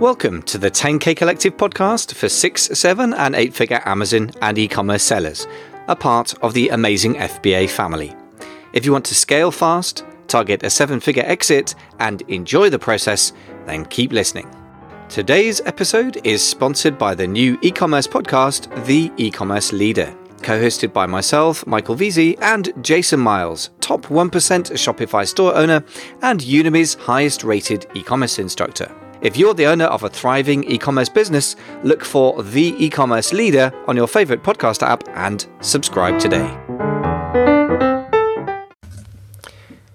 Welcome to the 10K Collective podcast for six, seven, and eight figure Amazon and e commerce sellers, a part of the amazing FBA family. If you want to scale fast, target a seven figure exit, and enjoy the process, then keep listening. Today's episode is sponsored by the new e commerce podcast, The E Commerce Leader, co hosted by myself, Michael Veazey, and Jason Miles, top 1% Shopify store owner and Udemy's highest rated e commerce instructor. If you're the owner of a thriving e commerce business, look for The E Commerce Leader on your favorite podcast app and subscribe today.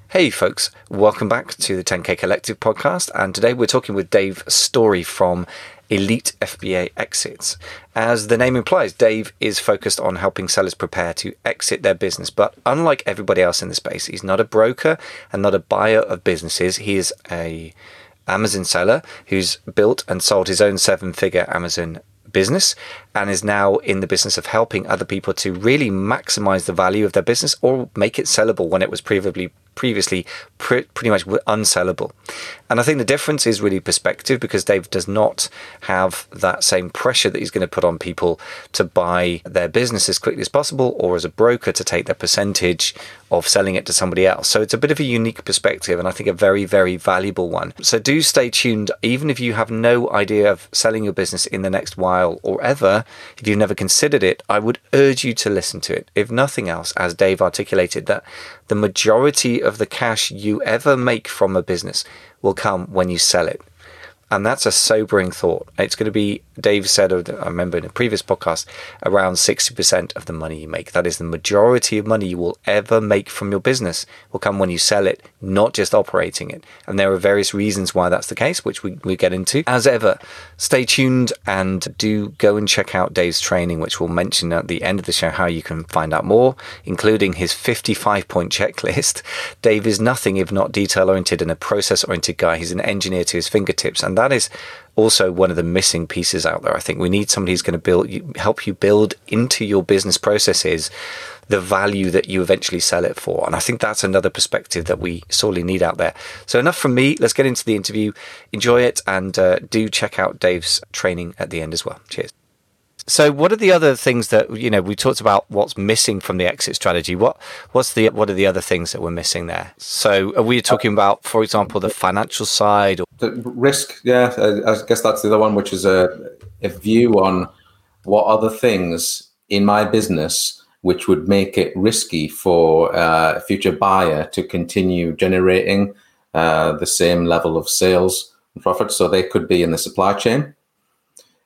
Hey, folks, welcome back to the 10K Collective podcast. And today we're talking with Dave Story from Elite FBA Exits. As the name implies, Dave is focused on helping sellers prepare to exit their business. But unlike everybody else in the space, he's not a broker and not a buyer of businesses. He is a Amazon seller who's built and sold his own seven figure Amazon business and is now in the business of helping other people to really maximize the value of their business or make it sellable when it was previously previously pretty much unsellable. And I think the difference is really perspective because Dave does not have that same pressure that he's going to put on people to buy their business as quickly as possible or as a broker to take their percentage of selling it to somebody else. So it's a bit of a unique perspective and I think a very, very valuable one. So do stay tuned, even if you have no idea of selling your business in the next while or ever, if you've never considered it, I would urge you to listen to it. If nothing else, as Dave articulated, that the majority of the cash you ever make from a business will come when you sell it. And that's a sobering thought. It's going to be, Dave said, I remember in a previous podcast, around 60% of the money you make. That is the majority of money you will ever make from your business will come when you sell it, not just operating it. And there are various reasons why that's the case, which we, we get into. As ever, stay tuned and do go and check out Dave's training, which we'll mention at the end of the show how you can find out more, including his 55 point checklist. Dave is nothing if not detail oriented and a process oriented guy. He's an engineer to his fingertips. And that is also one of the missing pieces out there. I think we need somebody who's going to build, help you build into your business processes the value that you eventually sell it for. And I think that's another perspective that we sorely need out there. So enough from me. Let's get into the interview. Enjoy it and uh, do check out Dave's training at the end as well. Cheers. So, what are the other things that you know? We talked about what's missing from the exit strategy. What what's the what are the other things that we're missing there? So, are we talking about, for example, the financial side? Or- the risk, yeah. I guess that's the other one, which is a, a view on what other things in my business which would make it risky for uh, a future buyer to continue generating uh, the same level of sales and profit. So they could be in the supply chain.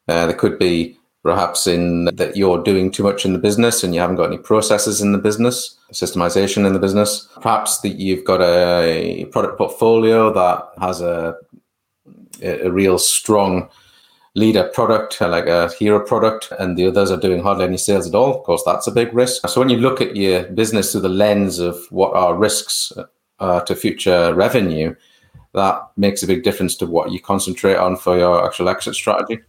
Uh, they could be perhaps in that you're doing too much in the business and you haven't got any processes in the business, systemization in the business. Perhaps that you've got a product portfolio that has a a real strong leader product, like a hero product, and the others are doing hardly any sales at all. Of course, that's a big risk. So when you look at your business through the lens of what are risks uh, to future revenue, that makes a big difference to what you concentrate on for your actual exit strategy.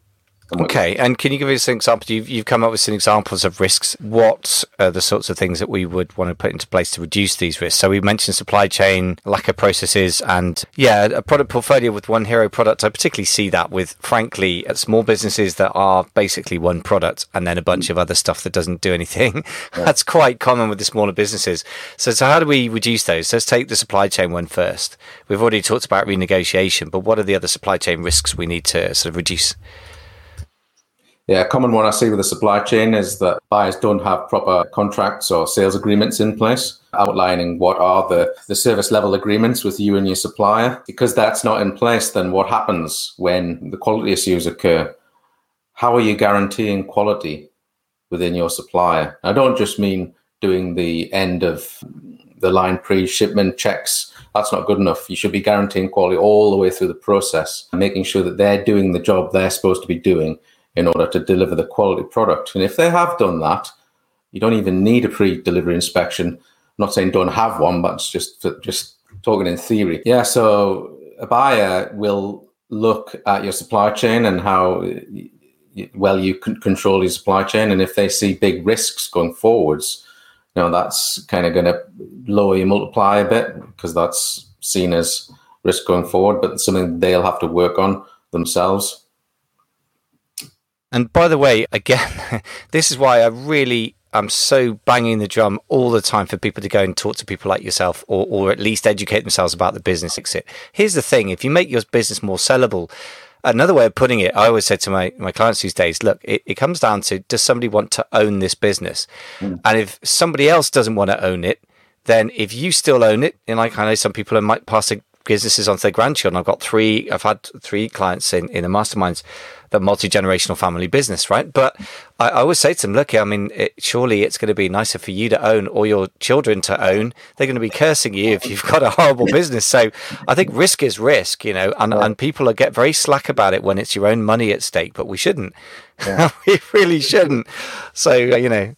Okay, and can you give us an example? You've, you've come up with some examples of risks. What are the sorts of things that we would want to put into place to reduce these risks? So we mentioned supply chain, lack of processes, and yeah, a product portfolio with one hero product. I particularly see that with, frankly, small businesses that are basically one product and then a bunch of other stuff that doesn't do anything. Yeah. That's quite common with the smaller businesses. So, so how do we reduce those? Let's take the supply chain one first. We've already talked about renegotiation, but what are the other supply chain risks we need to sort of reduce? Yeah, a common one I see with the supply chain is that buyers don't have proper contracts or sales agreements in place outlining what are the, the service level agreements with you and your supplier. Because that's not in place, then what happens when the quality issues occur? How are you guaranteeing quality within your supplier? I don't just mean doing the end of the line pre shipment checks. That's not good enough. You should be guaranteeing quality all the way through the process, making sure that they're doing the job they're supposed to be doing in order to deliver the quality product. And if they have done that, you don't even need a pre-delivery inspection. I'm not saying don't have one, but it's just just talking in theory. Yeah, so a buyer will look at your supply chain and how well you can control your supply chain, and if they see big risks going forwards, you know that's kind of going to lower your multiplier a bit because that's seen as risk going forward, but something they'll have to work on themselves. And by the way, again, this is why I really I'm so banging the drum all the time for people to go and talk to people like yourself or, or at least educate themselves about the business exit. Here's the thing if you make your business more sellable, another way of putting it, I always say to my, my clients these days look, it, it comes down to does somebody want to own this business? Mm. And if somebody else doesn't want to own it, then if you still own it, and like I know some people might pass businesses onto their grandchildren. I've got three, I've had three clients in, in the masterminds the multi generational family business, right? But I, I, always say to them, look, I mean, it, surely it's going to be nicer for you to own or your children to own. They're going to be cursing you if you've got a horrible business. So I think risk is risk, you know, and, and people are get very slack about it when it's your own money at stake, but we shouldn't. Yeah. we really shouldn't. So, you know,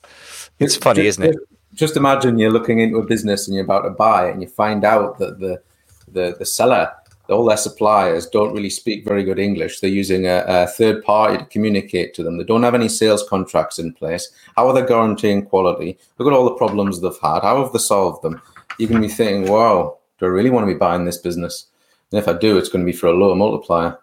it's funny, isn't it? Just imagine you're looking into a business and you're about to buy it and you find out that the, the, the seller all their suppliers don't really speak very good English. They're using a, a, third party to communicate to them. They don't have any sales contracts in place. How are they guaranteeing quality? Look at all the problems they've had. How have they solved them? You're going to be thinking, wow, do I really want to be buying this business? And if I do, it's going to be for a lower multiplier.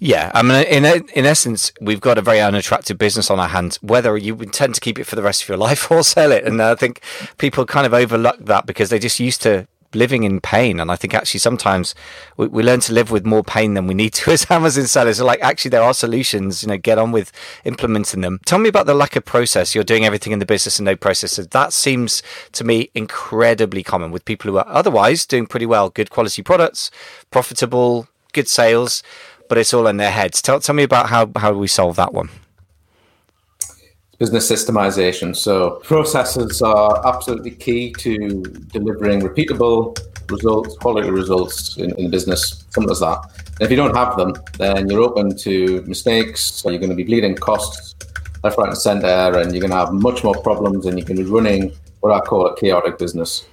Yeah, I mean, in in essence, we've got a very unattractive business on our hands. Whether you intend to keep it for the rest of your life or sell it, and I think people kind of overlook that because they're just used to living in pain. And I think actually sometimes we, we, learn to live with more pain than we need to as Amazon sellers. So like actually there are solutions, you know, get on with implementing them. Tell me about the lack of process. You're doing everything in the business and no processes. That seems to me incredibly common with people who are otherwise doing pretty well, good quality products, profitable, good sales, but it's all in their heads. Tell, tell me about how, how we solve that one business systemization. So processes are absolutely key to delivering repeatable results, quality results in, in business, simple as that. And if you don't have them, then you're open to mistakes, so you're going to be bleeding costs left, right, and center, and you're going to have much more problems, and you can be running what I call a chaotic business.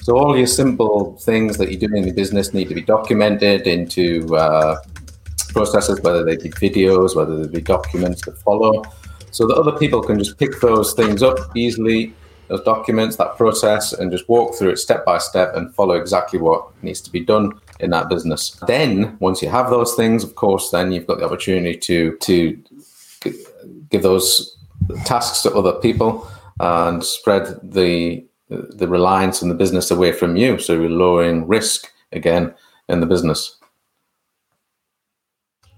So all your simple things that you do in your business need to be documented into uh, processes, whether they be videos, whether they be documents to follow so that other people can just pick those things up easily, those documents, that process, and just walk through it step by step and follow exactly what needs to be done in that business. Then, once you have those things, of course, then you've got the opportunity to to give those tasks to other people and spread the the reliance on the business away from you. So you're lowering risk again in the business.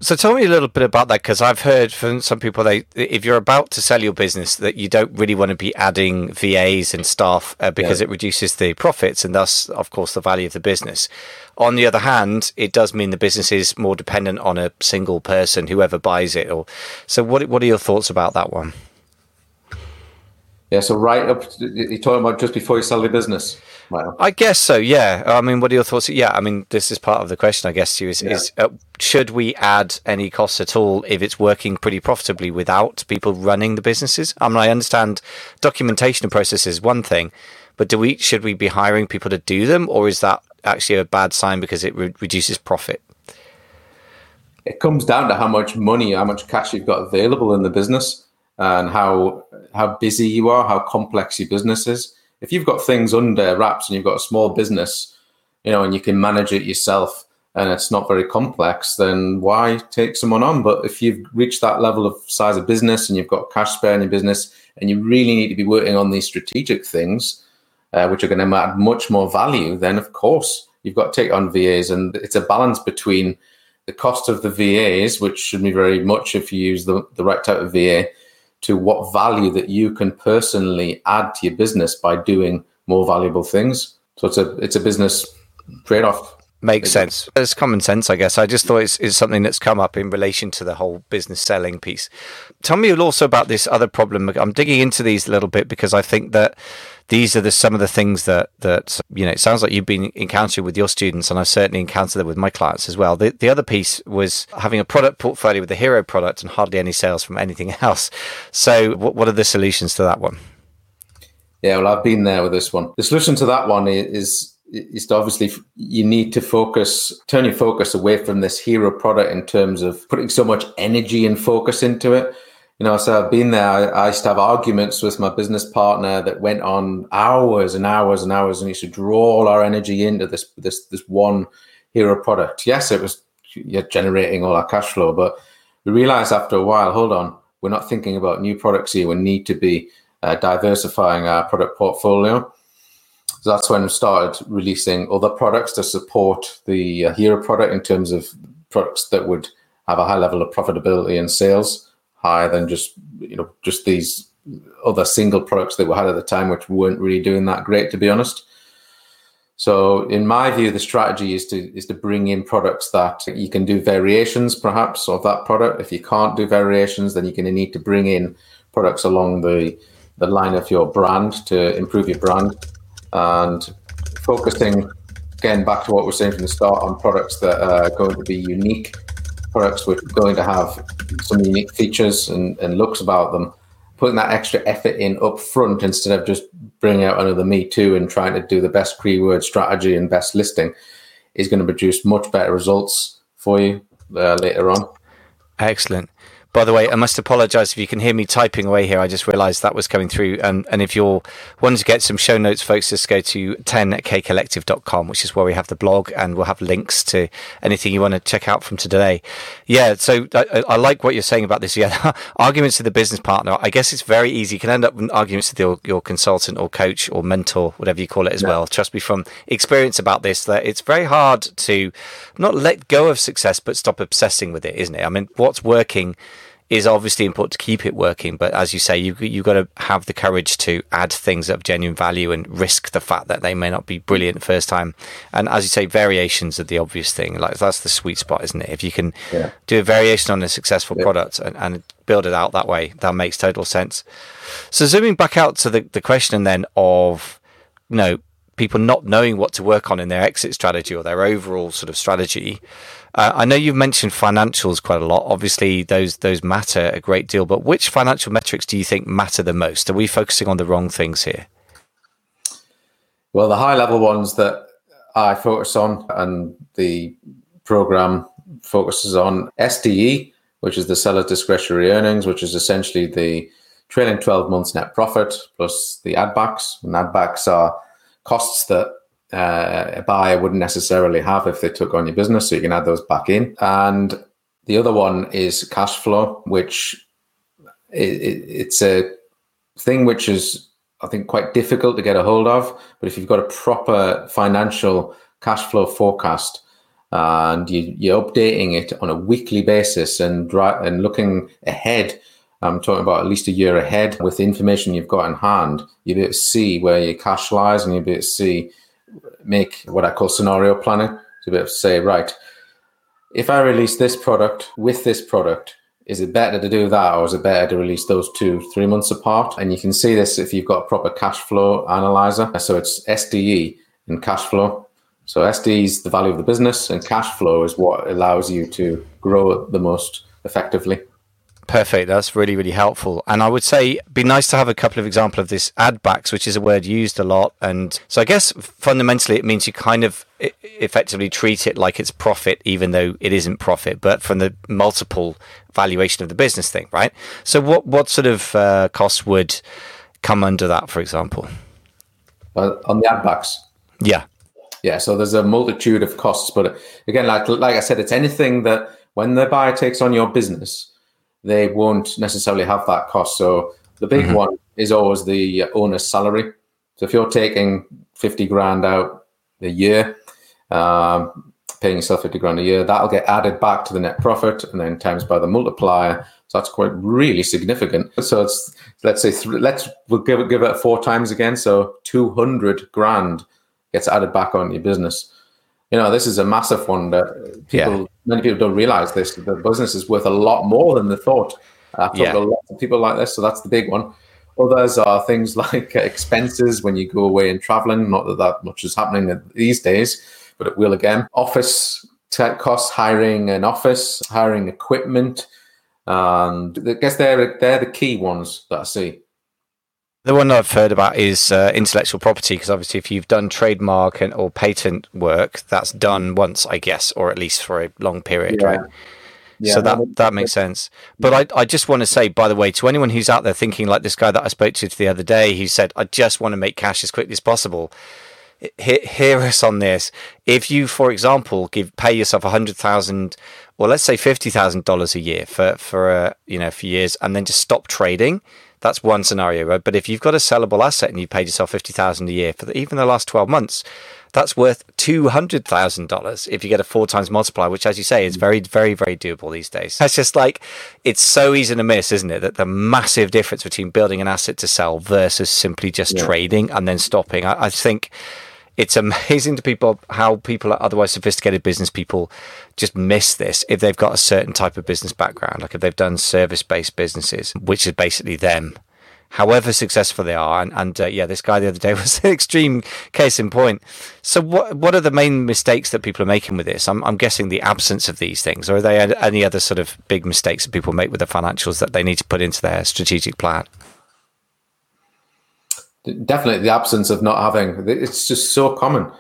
So tell me a little bit about that because I've heard from some people they if you're about to sell your business that you don't really want to be adding VAs and staff uh, because yeah. it reduces the profits and thus of course the value of the business. On the other hand, it does mean the business is more dependent on a single person whoever buys it or so what what are your thoughts about that one? Yeah, so right up you're talking about just before you sell the business. I guess so. Yeah. I mean, what are your thoughts? Yeah. I mean, this is part of the question, I guess, to you is, yeah. is uh, should we add any costs at all if it's working pretty profitably without people running the businesses? I mean, I understand documentation and process is one thing, but do we should we be hiring people to do them, or is that actually a bad sign because it re- reduces profit? It comes down to how much money, how much cash you've got available in the business, and how how busy you are, how complex your business is if you've got things under wraps and you've got a small business, you know, and you can manage it yourself and it's not very complex, then why take someone on? But if you've reached that level of size of business and you've got cash spare in your business and you really need to be working on these strategic things, uh, which are going to add much more value, then of course you've got to take on VAs. And it's a balance between the cost of the VAs, which should be very much if you use the, the right type of VA, to what value that you can personally add to your business by doing more valuable things. So it's a it's a business trade off. Makes sense. It's common sense, I guess. I just thought it's, it's something that's come up in relation to the whole business selling piece. Tell me also about this other problem. I'm digging into these a little bit because I think that these are the some of the things that that you know. It sounds like you've been encountering with your students, and I've certainly encountered them with my clients as well. The the other piece was having a product portfolio with a hero product and hardly any sales from anything else. So, what what are the solutions to that one? Yeah, well, I've been there with this one. The solution to that one is is obviously you need to focus, turn your focus away from this hero product in terms of putting so much energy and focus into it. You know, so I've been there. I, I used to have arguments with my business partner that went on hours and hours and hours, and used to draw all our energy into this this this one hero product. Yes, it was generating all our cash flow, but we realized after a while, hold on, we're not thinking about new products here. We need to be uh, diversifying our product portfolio. So that's when we started releasing other products to support the uh, hero product in terms of products that would have a high level of profitability and sales, higher than just you know just these other single products that we had at the time, which weren't really doing that great, to be honest. So, in my view, the strategy is to is to bring in products that you can do variations, perhaps, of that product. If you can't do variations, then you're going to need to bring in products along the the line of your brand to improve your brand, and focusing again back to what we are saying from the start on products that are going to be unique, products which are going to have some unique features and, and looks about them, putting that extra effort in up front instead of just bringing out another Me Too and trying to do the best keyword strategy and best listing is going to produce much better results for you uh, later on. Excellent. By the way, I must apologise if you can hear me typing away here. I just realised that was coming through. Um, and if you're wanting to get some show notes, folks, just go to 10kcollective.com, which is where we have the blog and we'll have links to anything you want to check out from today. Yeah, so I, I like what you're saying about this. Yeah, arguments with the business partner. I guess it's very easy. You can end up with arguments with your, your consultant or coach or mentor, whatever you call it as yeah. well. Trust me from experience about this, that it's very hard to not let go of success, but stop obsessing with it, isn't it? I mean, what's working is obviously important to keep it working. But as you say, you you've got to have the courage to add things of genuine value and risk the fact that they may not be brilliant first time. And as you say, variations are the obvious thing. Like that's the sweet spot, isn't it? If you can yeah. do a variation on a successful yeah. product and, and build it out that way, that makes total sense. So zooming back out to the, the question then of, you know, people not knowing what to work on in their exit strategy or their overall sort of strategy. Uh, I know you've mentioned financials quite a lot. Obviously, those those matter a great deal. But which financial metrics do you think matter the most? Are we focusing on the wrong things here? Well, the high level ones that I focus on, and the program focuses on SDE, which is the seller discretionary earnings, which is essentially the trailing 12 months net profit plus the ad backs. And ad backs are costs that uh, a buyer wouldn't necessarily have if they took on your business. So you can add those back in. And the other one is cash flow, which it, it, it's a thing which is, I think, quite difficult to get a hold of. But if you've got a proper financial cash flow forecast and you, you're updating it on a weekly basis and and looking ahead. I'm talking about at least a year ahead with the information you've got in hand. You'll be able to see where your cash lies and you'll be able to see make what I call scenario planning to be able to say, right, if I release this product with this product, is it better to do that or is it better to release those two three months apart? And you can see this if you've got a proper cash flow analyzer. So it's SDE and cash flow. So SDE is the value of the business, and cash flow is what allows you to grow the most effectively. Perfect. That's really, really helpful. And I would say be nice to have a couple of examples of this ad backs, which is a word used a lot. And so I guess fundamentally it means you kind of effectively treat it like it's profit, even though it isn't profit, but from the multiple valuation of the business thing, right? So what, what sort of uh, costs would come under that, for example? Uh, on the ad backs? Yeah. Yeah. So there's a multitude of costs, but again, like, like I said, it's anything that when the buyer takes on your business, they won't necessarily have that cost. So the big mm-hmm. one is always the owner's salary. So if you're taking 50 grand out a year, um, paying yourself 50 grand a year, that'll get added back to the net profit and then times by the multiplier. So that's quite really significant. So it's, let's say, th- let's, we'll give it, give it four times again. So 200 grand gets added back on your business you know, this is a massive one that people, yeah. many people don't realize this. The business is worth a lot more than they thought. I've talked yeah. to lots of people like this, so that's the big one. Others are things like expenses when you go away and traveling. Not that that much is happening these days, but it will again. Office tech costs, hiring an office, hiring equipment, and I guess they're they're the key ones that I see. The one I've heard about is uh, intellectual property, because obviously, if you've done trademark and or patent work, that's done once, I guess, or at least for a long period, yeah. right? Yeah, so that that makes sense. But I, I just want to say, by the way, to anyone who's out there thinking like this guy that I spoke to the other day, who said, "I just want to make cash as quickly as possible." hear, hear us on this. If you, for example, give pay yourself a hundred thousand, or let's say fifty thousand dollars a year for for uh, you know for years, and then just stop trading, that's one scenario, right? But if you've got a sellable asset and you paid yourself fifty thousand a year for the, even the last twelve months, that's worth two hundred thousand dollars if you get a four times multiplier, which, as you say, is mm. very, very, very doable these days. It's just like it's so easy to miss, isn't it? That the massive difference between building an asset to sell versus simply just yeah. trading and then stopping. I, I think it's amazing to people how people are otherwise sophisticated business people just miss this if they've got a certain type of business background, like if they've done service based businesses, which is basically them. However successful they are, and, and uh, yeah, this guy the other day was an extreme case in point. So, what what are the main mistakes that people are making with this? I'm, I'm guessing the absence of these things, or are there any other sort of big mistakes that people make with the financials that they need to put into their strategic plan? Definitely the absence of not having it's just so common.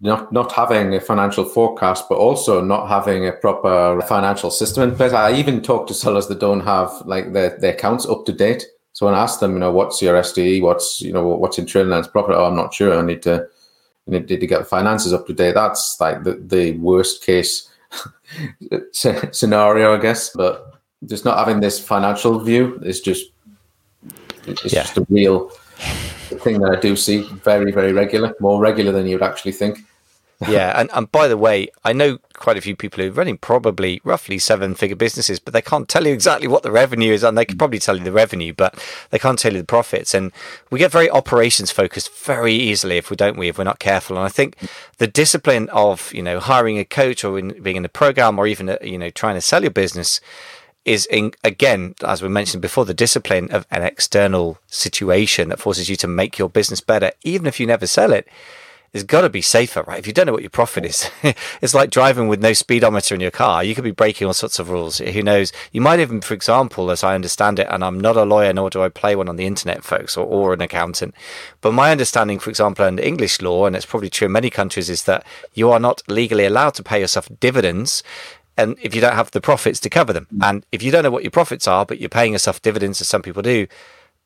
Not not having a financial forecast but also not having a proper financial system in place. I even talk to sellers that don't have like their, their accounts up to date. So when i ask them you know what's your sde what's you know what's in trailing lines profit oh i'm not sure. I need to need to get the finances up to date. That's like the, the worst case scenario i guess. But just not having this financial view is just it's yeah. just a real thing that I do see very, very regular, more regular than you would actually think. yeah, and, and by the way, I know quite a few people who are running probably roughly seven figure businesses, but they can't tell you exactly what the revenue is, and they can probably tell you the revenue, but they can't tell you the profits. And we get very operations focused very easily if we don't we if we're not careful. And I think the discipline of you know hiring a coach or in, being in a program or even uh, you know trying to sell your business is in, again, as we mentioned before, the discipline of an external situation that forces you to make your business better, even if you never sell it, It's got to be safer, right? If you don't know what your profit is, it's like driving with no speedometer in your car. You could be breaking all sorts of rules. Who knows? You might even, for example, as I understand it, and I'm not a lawyer, nor do I play one on the internet, folks, or, or an accountant. But my understanding, for example, under English law, and it's probably true in many countries, is that you are not legally allowed to pay yourself dividends and if you don't have the profits to cover them, and if you don't know what your profits are, but you're paying yourself dividends as some people do,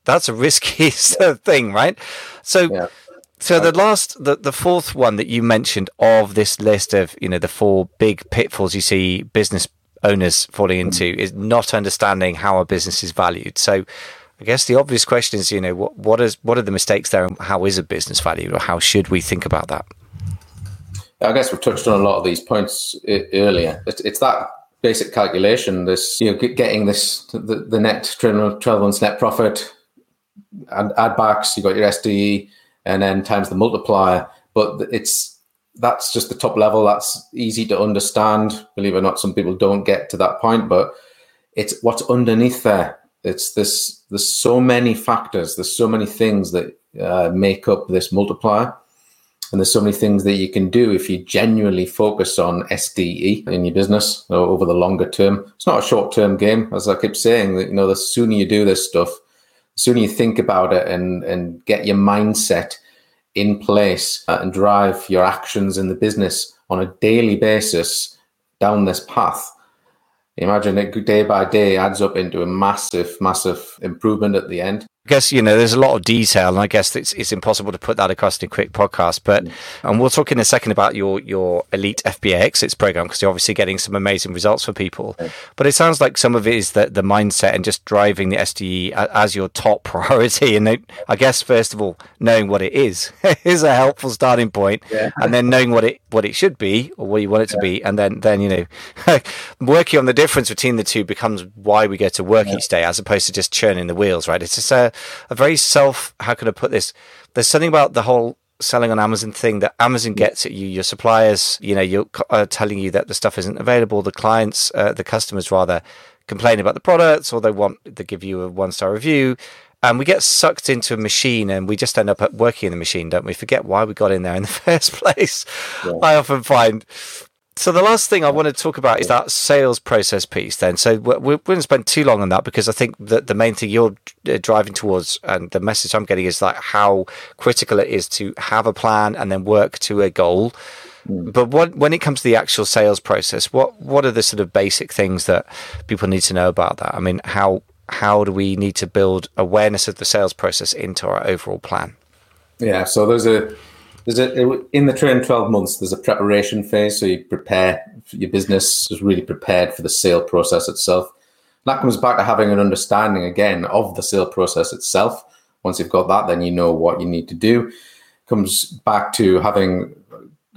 that's a risky thing, right? So, yeah. so the last, the, the fourth one that you mentioned of this list of you know the four big pitfalls you see business owners falling into mm. is not understanding how a business is valued. So, I guess the obvious question is, you know, what what is what are the mistakes there, and how is a business valued, or how should we think about that? I guess we've touched on a lot of these points earlier. It's, it's that basic calculation. This you know getting this the, the net 12 months net profit and add backs. You got your SDE and then times the multiplier. But it's that's just the top level. That's easy to understand. Believe it or not, some people don't get to that point. But it's what's underneath there. It's this. There's so many factors. There's so many things that uh, make up this multiplier and there's so many things that you can do if you genuinely focus on SDE in your business over the longer term. It's not a short term game, as I keep saying. That you know, the sooner you do this stuff, the sooner you think about it and and get your mindset in place uh, and drive your actions in the business on a daily basis down this path. Imagine it day by day adds up into a massive, massive improvement at the end. I guess you know there's a lot of detail, and I guess it's it's impossible to put that across in a quick podcast. But and we'll talk in a second about your your elite FBA exits program because you're obviously getting some amazing results for people. But it sounds like some of it is that the mindset and just driving the SDE as your top priority. And I guess first of all, knowing what it is is a helpful starting point, yeah. and then knowing what it what it should be or what you want it to yeah. be, and then then you know working on the difference between the two becomes why we go to work yeah. each day as opposed to just churning the wheels. Right? It's just a a very self. How can I put this? There's something about the whole selling on Amazon thing that Amazon gets at you. Your suppliers, you know, you're uh, telling you that the stuff isn't available. The clients, uh, the customers, rather complain about the products, or they want to give you a one star review. And we get sucked into a machine and we just end up working in the machine, don't we? Forget why we got in there in the first place. Yeah. I often find so the last thing I want to talk about is that sales process piece. Then, so we're, we're going to spend too long on that because I think that the main thing you're uh, driving towards, and the message I'm getting is like how critical it is to have a plan and then work to a goal. Mm. But what, when it comes to the actual sales process, what what are the sort of basic things that people need to know about that? I mean, how how do we need to build awareness of the sales process into our overall plan? Yeah, so there's a There's a in the training twelve months. There's a preparation phase, so you prepare your business is really prepared for the sale process itself. that comes back to having an understanding again of the sale process itself. Once you've got that, then you know what you need to do. Comes back to having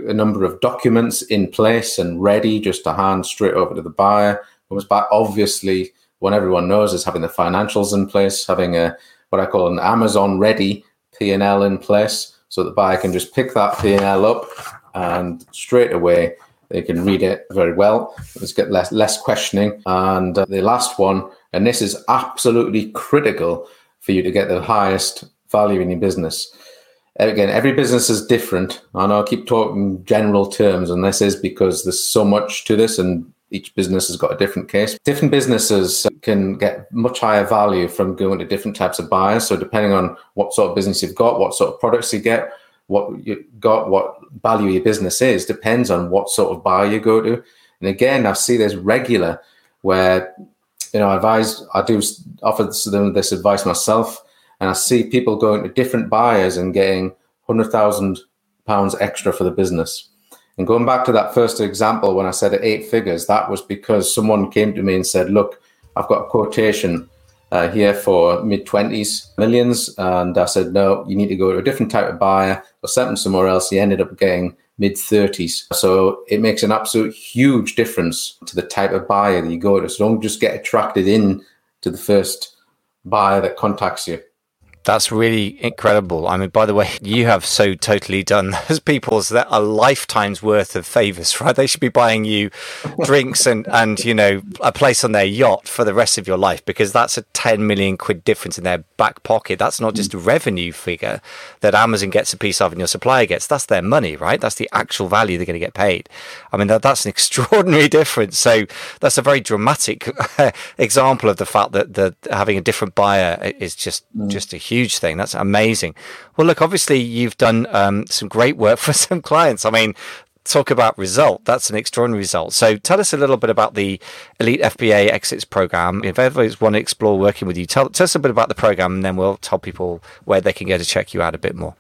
a number of documents in place and ready just to hand straight over to the buyer. Comes back obviously what everyone knows is having the financials in place, having a what I call an Amazon ready P&L in place so the buyer can just pick that P&L up and straight away they can read it very well. Let's get less less questioning. And uh, the last one, and this is absolutely critical for you to get the highest value in your business. Again, every business is different. I know I keep talking general terms, and this is because there's so much to this, and each business has got a different case. Different businesses can get much higher value from going to different types of buyers. So, depending on what sort of business you've got, what sort of products you get, what you got, what value your business is, depends on what sort of buyer you go to. And again, I see this regular where you know, I advise, I do offer them this advice myself, and I see people going to different buyers and getting hundred thousand pounds extra for the business. And going back to that first example, when I said eight figures, that was because someone came to me and said, "Look, I've got a quotation uh, here for mid 20s millions. And I said, no, you need to go to a different type of buyer or something somewhere else. He ended up getting mid 30s. So it makes an absolute huge difference to the type of buyer that you go to. So don't just get attracted in to the first buyer that contacts you. That's really incredible. I mean, by the way, you have so totally done those people's that a lifetime's worth of favors, right? They should be buying you drinks and, and, you know, a place on their yacht for the rest of your life because that's a 10 million quid difference in their back pocket. That's not just a revenue figure that Amazon gets a piece of and your supplier gets. That's their money, right? That's the actual value they're going to get paid. I mean, that, that's an extraordinary difference. So that's a very dramatic example of the fact that, that having a different buyer is just, mm. just a huge thing. That's amazing. Well, look, obviously you've done um, some great work for some clients. I mean, talk about result. That's an extraordinary result. So tell us a little bit about the Elite FBA Exits program. If everyone want to explore working with you, tell, tell us a bit about the program and then we'll tell people where they can go to check you out a bit more.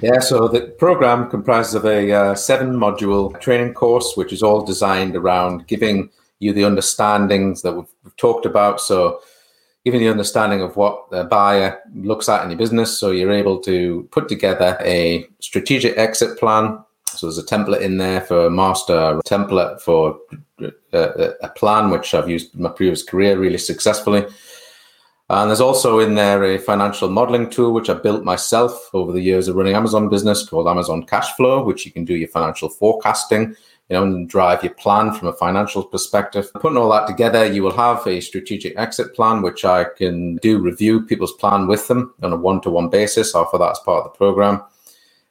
Yeah, so the program comprises of a uh, seven module training course, which is all designed around giving you the understandings that we've, we've talked about. So giving the understanding of what the buyer looks at in your business. So you're able to put together a strategic exit plan. So there's a template in there for a master, a template for a, uh, a plan, which I've used in my previous career really successfully. And there's also in there a financial modeling tool, which I built myself over the years of running Amazon business called Amazon Cashflow, which you can do your financial forecasting you know, and drive your plan from a financial perspective. Putting all that together, you will have a strategic exit plan, which I can do review people's plan with them on a one-to-one basis. Offer that as part of the program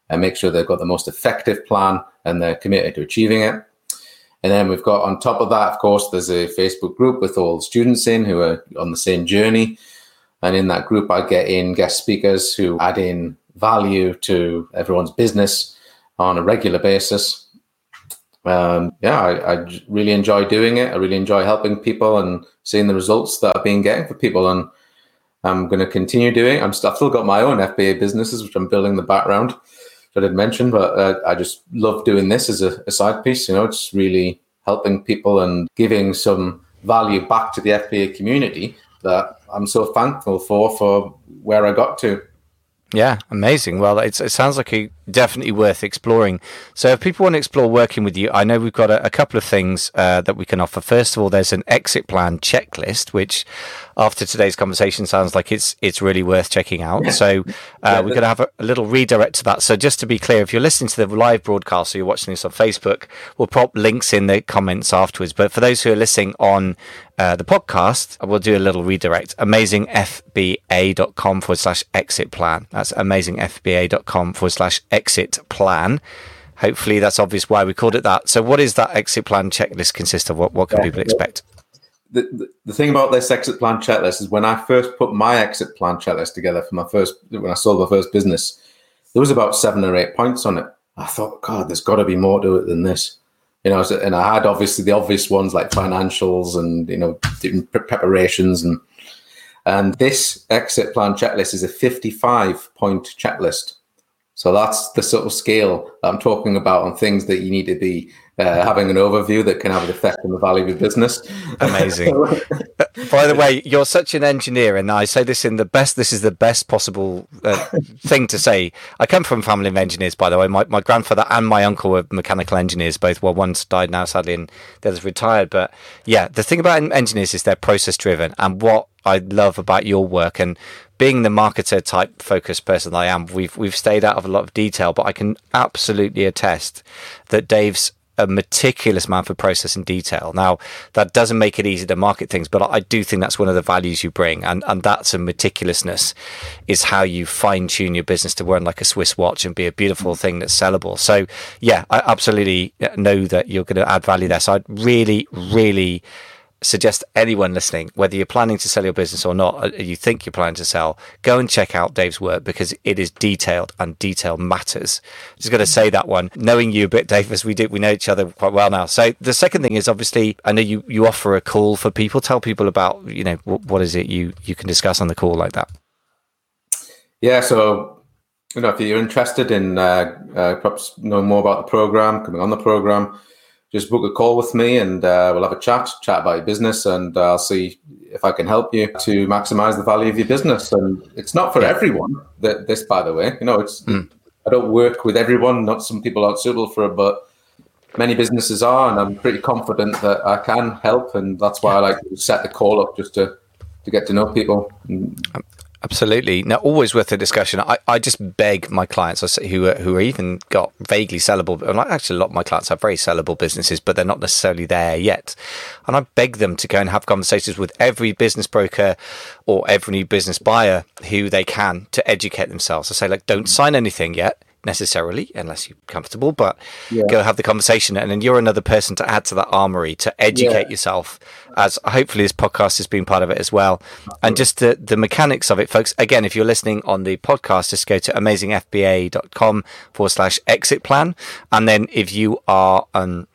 and make sure they've got the most effective plan and they're committed to achieving it. And then we've got on top of that, of course, there's a Facebook group with all the students in who are on the same journey. And in that group, I get in guest speakers who add in value to everyone's business on a regular basis um, yeah, I, I, really enjoy doing it. I really enjoy helping people and seeing the results that I've been getting for people. And I'm going to continue doing. I'm still, I've still got my own FBA businesses, which I'm building in the background. I did mention, but uh, I just love doing this as a, a side piece. You know, it's really helping people and giving some value back to the FBA community that I'm so thankful for for where I got to. Yeah, amazing. Well, it sounds like a definitely worth exploring. So, if people want to explore working with you, I know we've got a, a couple of things uh, that we can offer. First of all, there's an exit plan checklist, which after today's conversation sounds like it's it's really worth checking out. Yeah. So, uh, yeah, we're going to have a, a, little redirect to that. So, just to be clear, if you're listening to the live broadcast or you're watching this on Facebook, we'll pop links in the comments afterwards. But for those who are listening on uh, the podcast, we'll do a little redirect. Amazingfba.com forward slash exit plan. That's amazingfba.com forward slash exit plan. Hopefully, that's obvious why we called it that. So, what is that exit plan checklist consist of? What, what can yeah. people expect? The, the, the, thing about this exit plan checklist is when I first put my exit plan checklist together for my first, when I sold my first business, there was about seven or eight points on it. I thought, God, there's got to be more to it than this you know, and I had obviously the obvious ones like financials and you know preparations and and this exit plan checklist is a 55 point checklist. So that's the sort of scale I'm talking about on things that you need to be uh, having an overview that can have an effect on the value of your business. Amazing. By the way, you're such an engineer, and I say this in the best. This is the best possible uh, thing to say. I come from a family of engineers, by the way. My, my grandfather and my uncle were mechanical engineers. Both well, one's died now, sadly, and the other's retired. But yeah, the thing about engineers is they're process driven, and what I love about your work and being the marketer type focused person I am, we've we've stayed out of a lot of detail, but I can absolutely attest that Dave's a meticulous man for process and detail. Now, that doesn't make it easy to market things, but I do think that's one of the values you bring, and and that's a meticulousness is how you fine tune your business to run like a Swiss watch and be a beautiful thing that's sellable. So, yeah, I absolutely know that you're going to add value there. So, I'd really, really suggest anyone listening, whether you're planning to sell your business or not, uh, you think you're planning to sell, go and check out Dave's work because it is detailed and detail matters. Just got to say that one. Knowing you a bit, Dave, as we do, we know each other quite well now. So the second thing is obviously, I know you, you offer a call for people. Tell people about, you know, what, is it you, you can discuss on the call like that? Yeah. So, you know, if you're interested in uh, uh, perhaps know more about the program, coming on the program, just book a call with me and uh, we'll have a chat, chat about your business, and uh, I'll see if I can help you to maximize the value of your business. And it's not for everyone. That this, by the way, you know, it's mm. I don't work with everyone. Not some people aren't suitable for it, but many businesses are, and I'm pretty confident that I can help. And that's why I like to set the call up just to to get to know people. Absolutely. Now, always worth a discussion. I, I just beg my clients who are, who are even got vaguely sellable, actually a lot of my clients have very sellable businesses, but they're not necessarily there yet. And I beg them to go and have conversations with every business broker or every business buyer who they can to educate themselves. I say, like, don't sign anything yet necessarily unless you're comfortable but yeah. go have the conversation and then you're another person to add to that armory to educate yeah. yourself as hopefully this podcast has been part of it as well and just the, the mechanics of it folks again if you're listening on the podcast just go to amazingfba.com forward slash exit plan and then if you are um,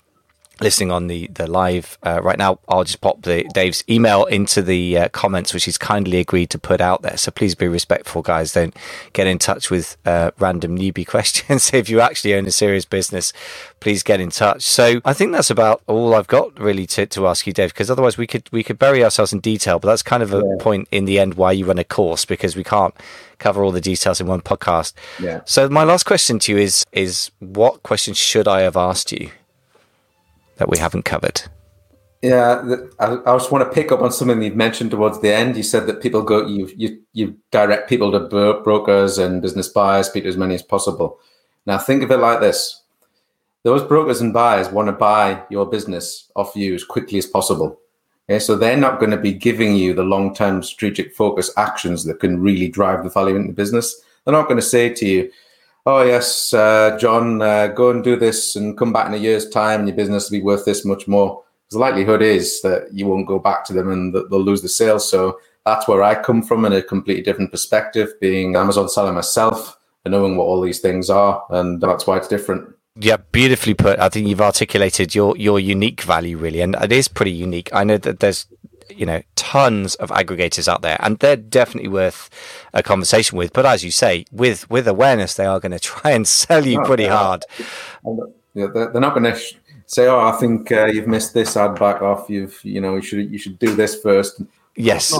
listening on the the live uh, right now, I'll just pop the Dave's email into the uh, comments, which he's kindly agreed to put out there. So please be respectful, guys. Don't get in touch with uh, random newbie questions. if you actually own a serious business, please get in touch. So I think that's about all I've got really to, to ask you, Dave, because otherwise we could we could bury ourselves in detail. But that's kind of a yeah. point in the end why you run a course because we can't cover all the details in one podcast. Yeah. So my last question to you is is what questions should I have asked you? That we haven't covered? Yeah, I, I just want to pick up on something you've mentioned towards the end. You said that people go, you you you direct people to brokers and business buyers, speak to as many as possible. Now think of it like this: those brokers and buyers want to buy your business off you as quickly as possible. Okay, so they're not going to be giving you the long-term strategic focus actions that can really drive the value in the business. They're not going to say to you, oh yes, uh, John, uh, go and do this and come back in a year's time, and your business will be worth this much more. Because the likelihood is that you won't go back to them and that they'll lose the sales. So that's where I come from in a completely different perspective, being Amazon seller myself and knowing what all these things are, and that's why it's different. Yeah, beautifully put. I think you've articulated your your unique value really, and it is pretty unique. I know that there's you know tons of aggregators out there and they're definitely worth a conversation with. But as you say with with awareness they are going to try and sell you pretty hard. Yeah, they're not going to say oh i think uh, you've missed this ad back off. You've you know you should you should do this first. Yes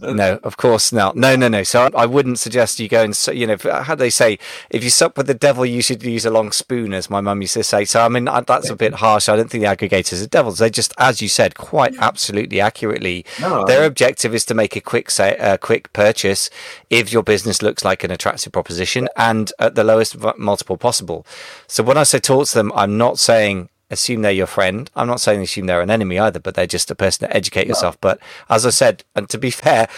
no, of course not. No, no, no. So I wouldn't suggest you go and you know uh, how they say if you sup with the devil, you should use a long spoon, as my mum used to say. So I mean that's a bit harsh. I don't think the aggregators are devils. They just, as you said, quite absolutely accurately. No. Their objective is to make a quick say, a uh, quick purchase if your business looks like an attractive proposition and at the lowest multiple possible. So when I say talk to them, I'm not saying assume they're your friend. I'm not saying assume they're an enemy either, but they're just a person to educate yourself. But as I said, and to be fair,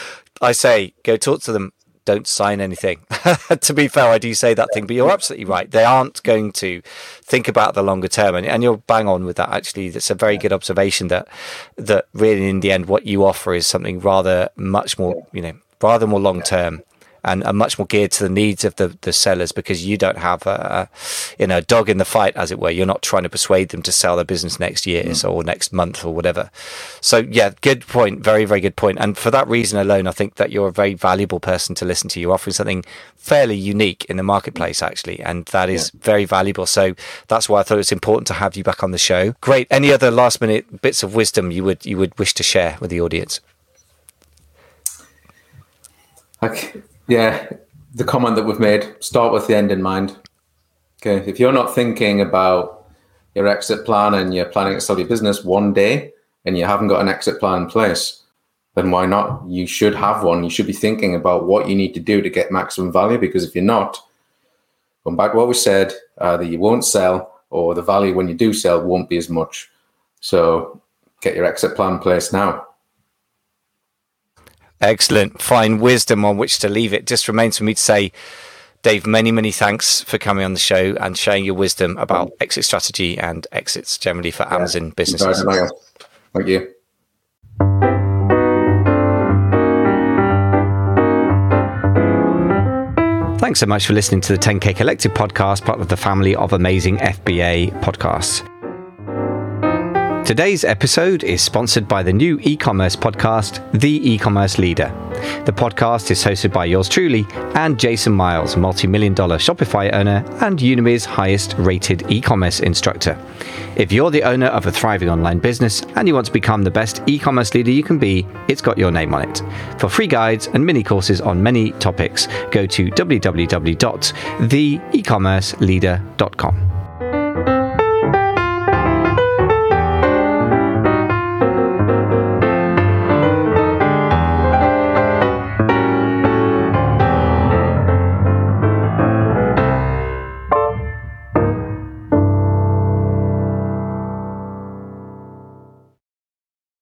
I say go talk to them. Don't sign anything. to be fair, I do say that thing, but you're absolutely right. They aren't going to think about the longer term, and, and you're bang on with that. Actually, that's a very good observation. That that really, in the end, what you offer is something rather much more, you know, rather more long term and are much more geared to the needs of the, the sellers because you don't have a, you know, dog in the fight, as it were. You're not trying to persuade them to sell their business next year mm. so, or next month or whatever. So yeah, good point. Very, very good point. And for that reason alone, I think that you're a very valuable person to listen to. You're offering something fairly unique in the marketplace, actually. And that is yeah. very valuable. So that's why I thought it's important to have you back on the show. Great. Any other last minute bits of wisdom you would, you would wish to share with the audience? Okay. Yeah, the comment that we've made start with the end in mind. Okay, if you're not thinking about your exit plan and you're planning to sell your business one day and you haven't got an exit plan in place, then why not? You should have one. You should be thinking about what you need to do to get maximum value because if you're not, going back to what we said, either you won't sell or the value when you do sell won't be as much. So get your exit plan in place now. Excellent. Fine wisdom on which to leave it. Just remains for me to say, Dave, many, many thanks for coming on the show and sharing your wisdom about exit strategy and exits generally for yeah. Amazon businesses. Thank you. Thanks so much for listening to the 10K Collective podcast, part of the family of amazing FBA podcasts. Today's episode is sponsored by the new e commerce podcast, The E Commerce Leader. The podcast is hosted by yours truly and Jason Miles, multi million dollar Shopify owner and Udemy's highest rated e commerce instructor. If you're the owner of a thriving online business and you want to become the best e commerce leader you can be, it's got your name on it. For free guides and mini courses on many topics, go to www.theecommerceleader.com.